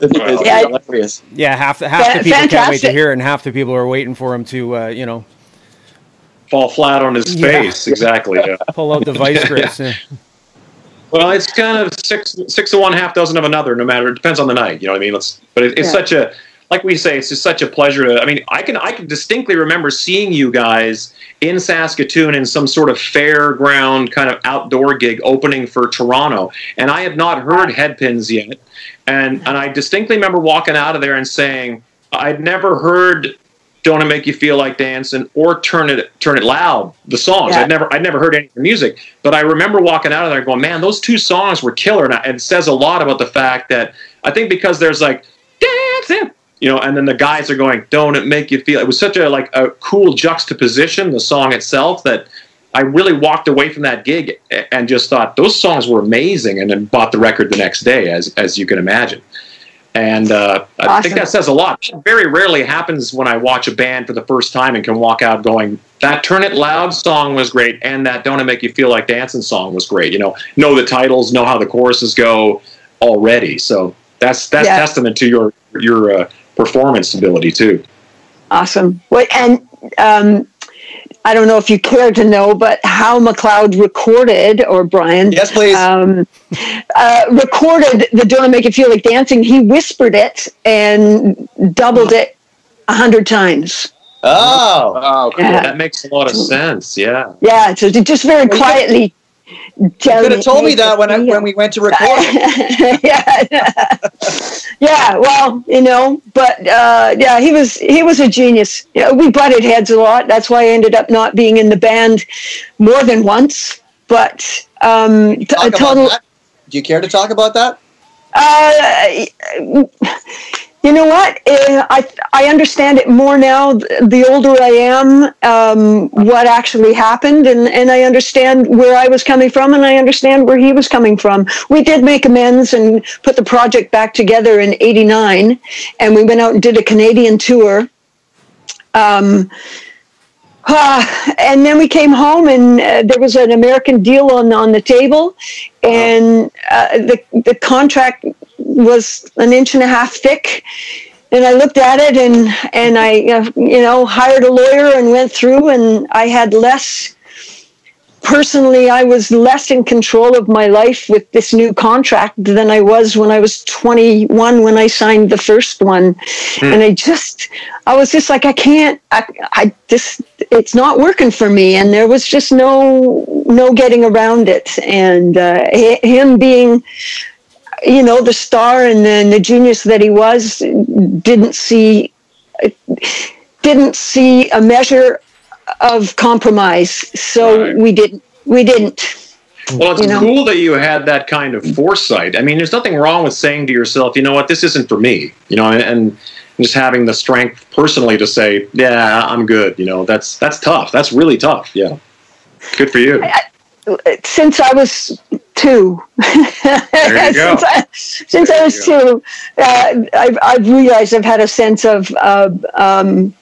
It's, it's Yeah. hilarious. Yeah, half the half Fa- the people can't wait to hear it, and half the people are waiting for him to uh, you know Fall flat on his Yeah. face. Exactly. Yeah. pull out the vice *laughs* grips. Well, it's kind of six six to one, half dozen of another. No matter, it depends on the night. You know what I mean? It's, but it, it's Yeah. such a like we say, it's just such a pleasure to. I mean, I can I can distinctly remember seeing you guys in Saskatoon in some sort of fairground kind of outdoor gig opening for Toronto, and I had not heard Headpins yet, and and I distinctly remember walking out of there and saying I'd never heard. Don't it make you feel like dancing or turn it turn it loud the songs. Yeah. I'd never I'd never heard any of the music but I remember walking out of there going man those two songs were killer. And, I, and it says a lot about the fact that I think because there's like dancing you know and then the guys are going don't it make you feel it was such a like a cool juxtaposition the song itself that I really walked away from that gig and just thought those songs were amazing and then bought the record the next day as as you can imagine and uh, I Awesome. think that says a lot. It very rarely happens when I watch a band for the first time and can walk out going, "That Turn It Loud song was great," and that "Don't It Make You Feel Like Dancing" song was great. You know, know the titles, know how the choruses go already. So that's that's Yeah. testament to your your uh, performance ability too. awesome. What and um, I don't know if you care to know, but how MacLeod recorded or Brian. Yes, please. um, uh, recorded the "Don't Make It Feel Like Dancing." He whispered it and doubled it a hundred times. oh, Wow, cool. Yeah. That makes a lot of sense. Yeah. Yeah, so just very Well, you you could have told me that when I, when we went to record. *laughs* yeah, yeah. Well, you know, but uh, yeah, he was he was a genius. Yeah, we butted heads a lot. That's why I ended up not being in the band more than once. But um, t- Talk a about total. Do you care to talk about that? Uh, you know what? Uh, I I understand it more now. The older I am, um, what actually happened, and and I understand where I was coming from, and I understand where he was coming from. We did make amends and put the project back together in '89, and we went out and did a Canadian tour. Um, Ah, and then we came home, and uh, there was an American deal on on the table, and uh, the the contract was an inch and a half thick. And I looked at it, and and I you know hired a lawyer and went through, and I had less. Personally, I was less in control of my life with this new contract than I was when I was 21 when I signed the first one. And I just, I was just like, I can't, I, I just, it's not working for me. And there was just no, no getting around it. And uh, him being, you know, the star and the, the genius that he was, didn't see, didn't see a measure of compromise. So Right. we didn't, we didn't. Well, it's You know? cool that you had that kind of foresight. I mean, there's nothing wrong with saying to yourself, you know what, this isn't for me. You know, and, and just having the strength personally to say, yeah, I'm good. You know, that's that's tough. That's really tough. Yeah, good for you. Since I was two. There you *laughs* go. since I, since I was two, uh, I've, I've realized I've had a sense of uh, um,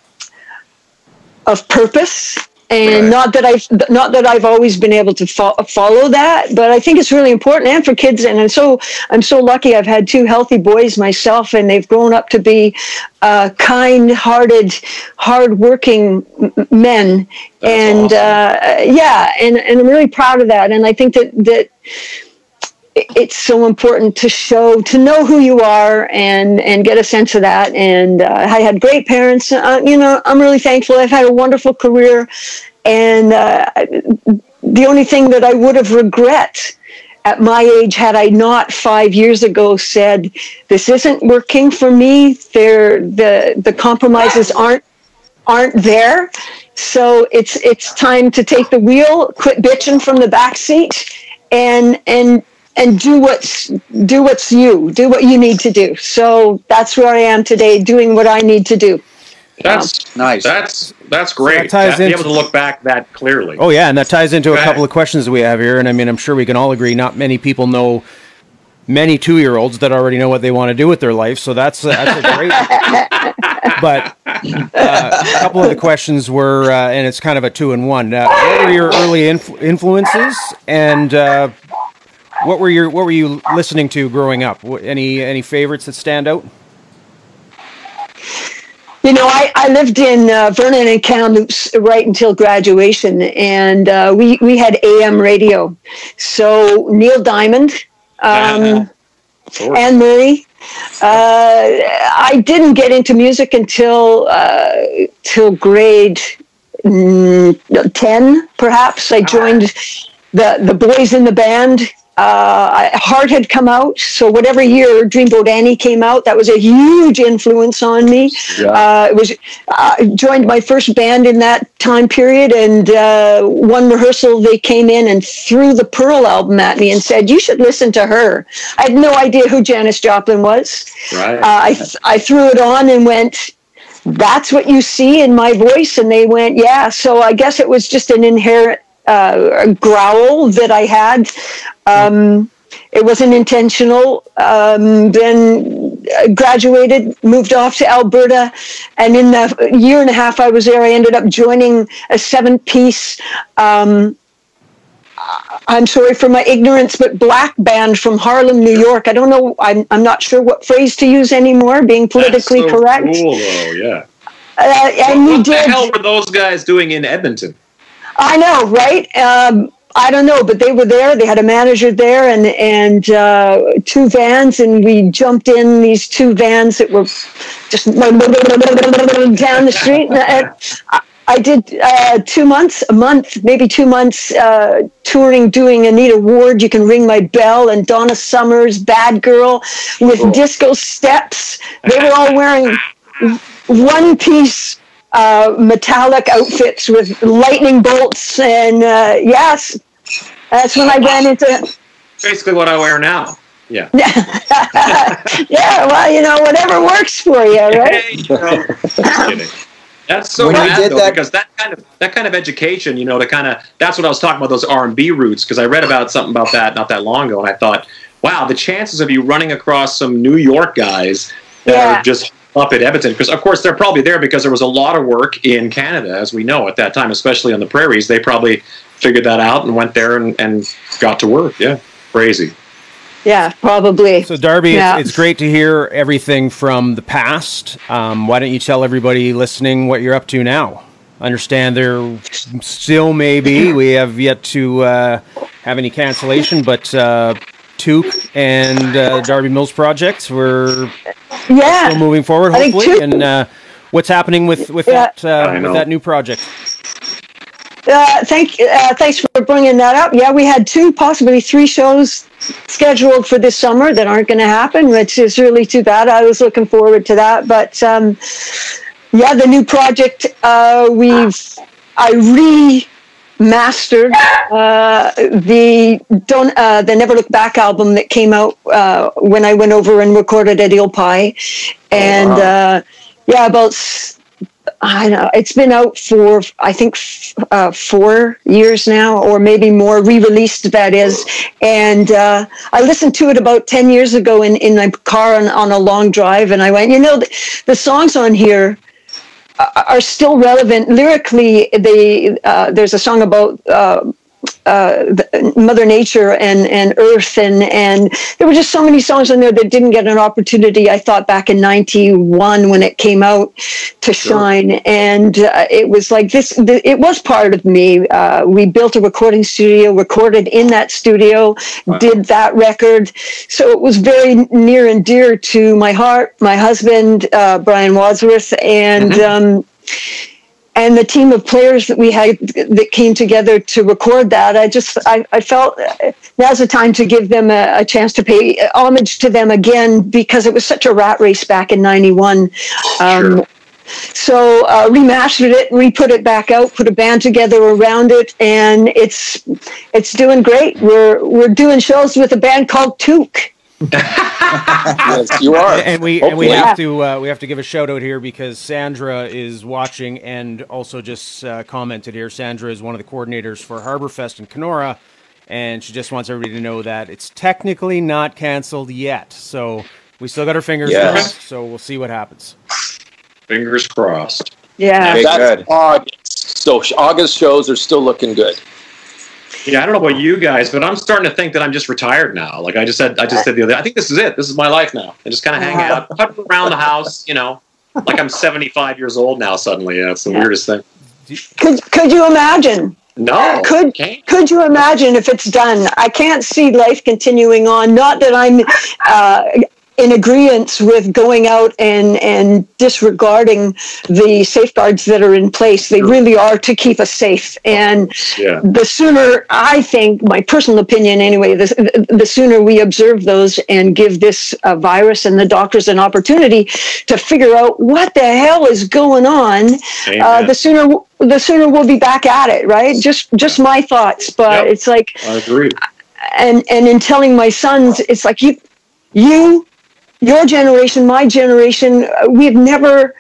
of purpose. And Right. not that I've not that I've always been able to fo- follow that, but I think it's really important, and for kids. And I'm so I'm so lucky. I've had two healthy boys myself, and they've grown up to be uh, kind-hearted, hard-working m- men. That's and awesome. uh, yeah, and, and I'm really proud of that. And I think that that it's so important to show to know who you are and and get a sense of that. And uh, i had great parents. Uh, you know i'm really thankful. I've had a wonderful career. And uh, the only thing that i would have regret at my age had i not five years ago said this isn't working for me. There the the compromises aren't aren't there. So it's it's time to take the wheel quit bitching from the back seat and and and do what's do what's you do what you need to do so that's where i am today doing what i need to do That's Nice. That's that's great. that ties to be into- able to look back that clearly. Oh yeah, and that ties into a couple of questions we have here, and I mean, I'm sure we can all agree not many people know many two-year-olds that already know what they want to do with their life. So that's that's a great. *laughs* but uh, a couple of the questions were, uh, and it's kind of a two in one. Uh, what were your early influ- influences, and uh, what were your what were you listening to growing up? Any any favorites that stand out? You know, I, I lived in uh, Vernon and Kamloops right until graduation, and uh, we, we had AM radio. So Neil Diamond, um, Sure. Anne Murray. Uh, I didn't get into music until uh, till grade mm, ten, perhaps. I joined the the boys in the band. Uh, Heart had come out, so whatever year Dreamboat Annie came out, that was a huge influence on me. Yeah. Uh, it was I joined my first band in that time period, and uh, one rehearsal they came in and threw the Pearl album at me and said, "You should listen to her." I had no idea who Janis Joplin was. Right. Uh, I th- I threw it on and went. That's what you see in my voice, and they went, "Yeah." So I guess it was just an inherent uh, growl that I had. Um, it wasn't intentional. Um, then uh, graduated, moved off to Alberta, and in the year and a half I was there, I ended up joining a seven-piece. Um, I'm sorry for my ignorance, but black band from Harlem, New York. I don't know. I'm, I'm not sure what phrase to use anymore. Being politically so correct, Cool though, yeah. uh, and we what the did. hell were those guys doing in Edmonton? I know, right? Um, I don't know, but they were there. They had a manager there, and and uh, two vans, and we jumped in these two vans that were just *laughs* down the street. And I, I did uh, two months, a month, maybe two months uh, touring, doing Anita Ward. You can ring my bell, and Donna Summers, Bad Girl, with disco steps. They were all wearing one piece uh, metallic outfits with lightning bolts, and uh, yes, that's when I ran into. Basically, what I wear now. Yeah. *laughs* yeah, well, you know, whatever works for you, right? Hey, you know, just kidding. That's so When you bad did though, that- because that kind of that kind of education, you know, to kind of that's what I was talking about those R and B roots because I read about something about that not that long ago, and I thought, wow, the chances of you running across some New York guys that Yeah. are just up at Edmonton, because of course they're probably there because there was a lot of work in Canada, as we know at that time, especially on the prairies. They probably figured that out and went there and, and got to work. Yeah, crazy. Yeah, probably. So Darby, Yeah. it's, it's great to hear everything from the past. Um, why don't you tell everybody listening what you're up to now? Understand there still may be. We have yet to uh, have any cancellation, but uh, Toque and uh, Darby Mills projects we're still Yeah, moving forward, hopefully. Toque- And uh, what's happening with with Yeah. that uh, with that new project? uh, thank, uh, thanks for bringing that up. Yeah, we had two, possibly three shows scheduled for this summer that aren't going to happen, which is really too bad. I was looking forward to that, but um, yeah, the new project uh, we've I re mastered uh, the don't uh, the Never Look Back album that came out uh, when I went over and recorded at Eel Pie, and uh, yeah, about I don't know it's been out for I think f- uh, four years now, or maybe more, re-released that is, and uh, I listened to it about ten years ago in in my car on, on a long drive, and I went, you know, the, the songs on here are still relevant lyrically. They uh, there's a song about uh, uh, Mother Nature and and Earth and and there were just so many songs in there that didn't get an opportunity. I thought back in '91 when it came out to shine, and uh, it was like this. th- It was part of me. Uh, we built a recording studio, recorded in that studio, did that record, so it was very near and dear to my heart. My husband, uh, Brian Wadsworth, and. Um, and the team of players that we had that came together to record that i just i, I felt now's the time to give them a, a chance to pay homage to them again because it was such a rat race back in 91 um, so uh, remastered it re-put it back out put a band together around it and it's it's doing great. We're we're doing shows with a band called Toque yes, you are. and we and we Hopefully. have to uh, we have to give a shout out here because Sandra is watching and also just uh, commented here. Sandra is one of the coordinators for Harborfest in Kenora, and she just wants everybody to know that it's technically not canceled yet. So we still got our fingers Yes. crossed. So we'll see what happens. Fingers crossed. yeah Okay, That's good. August. So August shows are still looking good. Yeah, I don't know about you guys, but I'm starting to think that I'm just retired now. Like I just said, I just said the other. I think this is it. This is my life now. I just kind of hang out, putt around the house. You know, like I'm 75 years old now. Suddenly, yeah, it's the weirdest thing. could could you imagine No, Could can't. could you imagine if it's done? I can't see life continuing on. Not that I'm uh, in agreement with going out and and disregarding the safeguards that are in place. They really are to keep us safe. And Yeah. the sooner, I think, my personal opinion anyway, the, the sooner we observe those and give this uh, virus and the doctors an opportunity to figure out what the hell is going on, uh, the sooner the sooner we'll be back at it. Right? Just just my thoughts, but Yep. it's like I agree. and and in telling my sons, it's like you you your generation, my generation, uh, we've never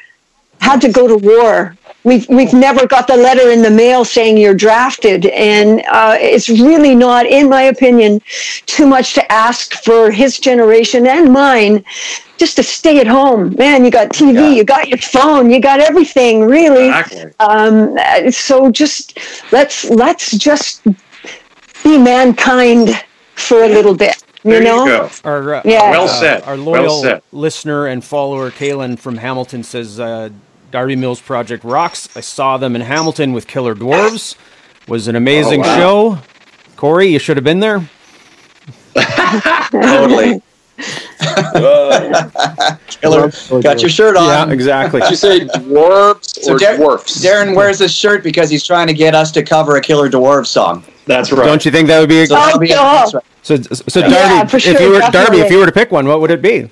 had to go to war. We've we've never got the letter in the mail saying you're drafted, and uh, it's really not, in my opinion, too much to ask for his generation and mine. Just to stay at home, man. You got TV, Yeah. you got your phone, you got everything. Really, Exactly. um, so just let's let's just be mankind for a little bit. You There know, you go. Our uh, Yeah. Well uh, said. Our Well loyal said. listener and follower Kaylin from Hamilton says uh, Darby Mills Project rocks. I saw them in Hamilton with Killer Dwarves. Was an amazing Oh, wow. show. Corey, you should have been there. *laughs* Totally. *laughs* Killer, got your shirt on. Yeah, exactly. *laughs* Did you say dwarves So or Dar- dwarfs? Darren wears this shirt because he's trying to get us to cover a Killer Dwarves song. That's right. Don't you think that would be a So that'll be Oh, that's right. so? So Yeah, Darby, if you were Darby, if you were to pick one, what would it be?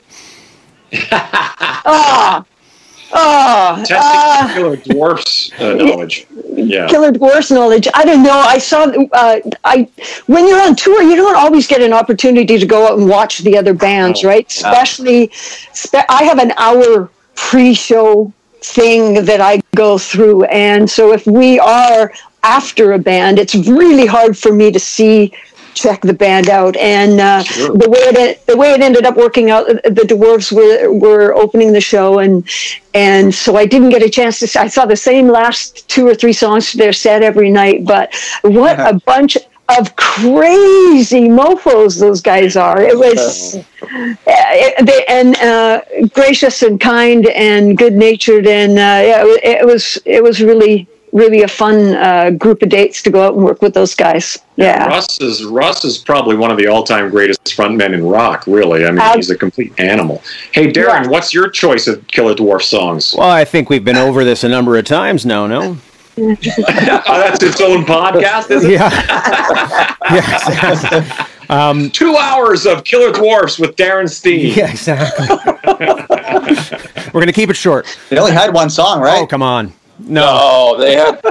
oh, *laughs* oh, Testing uh, killer dwarfs uh, knowledge. Yeah. killer dwarfs knowledge. I don't know. I saw. Uh, I when you're on tour, you don't always get an opportunity to go out and watch the other bands, No. right? Especially, spe- I have an hour pre-show thing that I go through, and so if we are after a band, it's really hard for me to see check the band out. And uh, Sure. the way it the way it ended up working out the dwarves were were opening the show and and so I didn't get a chance to see, I saw the same last two or three songs to their set every night but what a bunch of crazy mofos those guys are it was uh, it- they, and uh, gracious and kind and good natured and uh, yeah, it, it was it was really really a fun uh, group of dates to go out and work with those guys yeah Russ is Russ is probably one of the all-time greatest frontmen in rock. Really, I mean, Ab- he's a complete animal. Hey, Darren, Yeah. what's your choice of Killer Dwarf songs? Well, I think we've been over this a number of times now. No. Oh, that's its own podcast, is it? Yeah. *laughs* yeah. *laughs* Um, Two hours of Killer Dwarfs with Darren Steen. yeah. Exactly. *laughs* We're gonna keep it short. They only had one song, right? Oh, come on. No, Oh, they had.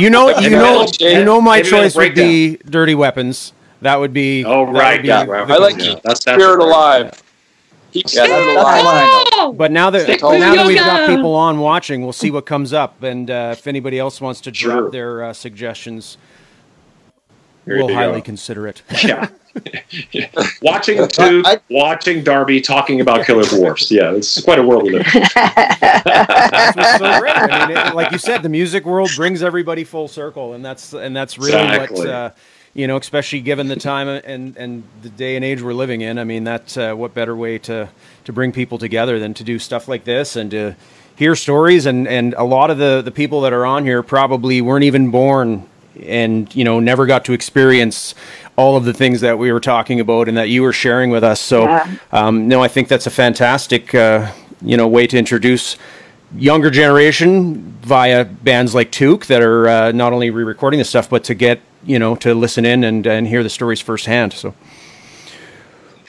you know, you know, you know, my maybe choice would be Dirty Weapons. That would be. Oh, right, be yeah, right. I like Yeah, Keep that's- that's Spirit right. Alive. Keep Yeah, that's, that's the Alive. I know. But now that Stick now with that we've got people on watching, we'll see what comes up, and uh, if anybody else wants to Sure. drop their uh, suggestions, Here we'll highly go. consider it. Yeah. *laughs* watching two, I- watching Darby talking about killer dwarfs. Yeah, it's quite a world we live. in. That's what's so great. I mean, it, like you said, the music world brings everybody full circle, and that's and that's really Exactly. what uh, you know, especially given the time and and the day and age we're living in. I mean, that uh, what better way to to bring people together than to do stuff like this and to hear stories and and a lot of the the people that are on here probably weren't even born and you know never got to experience all of the things that we were talking about and that you were sharing with us so Yeah. um, no i think that's a fantastic uh, you know way to introduce younger generation via bands like Toque that are uh, not only re-recording the stuff but to get you know to listen in and, and hear the stories firsthand so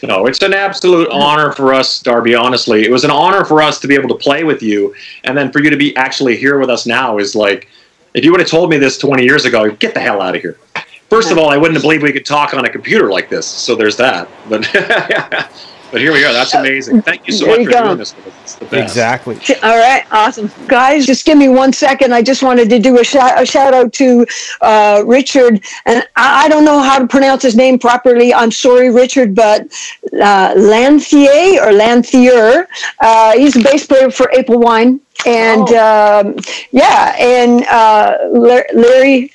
No, it's an absolute honor for us, Darby. Honestly, it was an honor for us to be able to play with you, and then for you to be actually here with us now is like, if you would have told me this 20 years ago, get the hell out of here. First of all, I wouldn't have believed we could talk on a computer like this. So there's that. But *laughs* but here we are. That's amazing. Thank you so There much you for go. doing this with us. It's the best. exactly All right, awesome, guys. Just give me one second. I just wanted to do a shout, a shout out to uh, Richard, and I, I don't know how to pronounce his name properly. I'm sorry, Richard, but uh, Lanthier or Lanthier. Uh, he's a bass player for April Wine, and um, yeah, and uh, Larry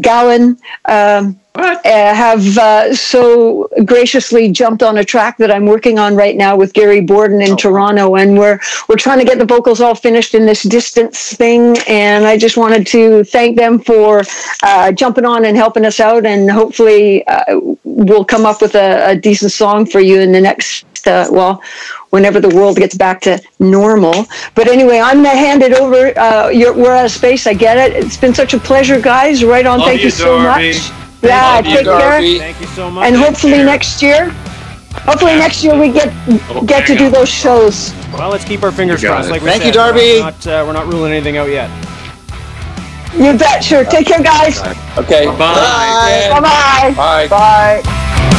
Gowan. Um, uh, have uh, so graciously jumped on a track that I'm working on right now with Gary Borden in Toronto, and we're we're trying to get the vocals all finished in this distance thing. And I just wanted to thank them for uh, jumping on and helping us out, and hopefully uh, we'll come up with a, a decent song for you in the next. Uh, well, whenever the world gets back to normal. But anyway, I'm gonna hand it over. Uh, you're, we're out of space. I get it. It's been such a pleasure, guys. Right on. Love Thank you, you, so much. Yeah, Love you, take care. Thank you so much And hopefully care. next year, hopefully next year we get get to do those shows. well let's keep our fingers crossed like we Thank said, you, Darby. we're not, uh, we're not ruling anything out yet You bet. Sure. Take care, guys. Okay. Bye. Bye-bye. Bye. Bye.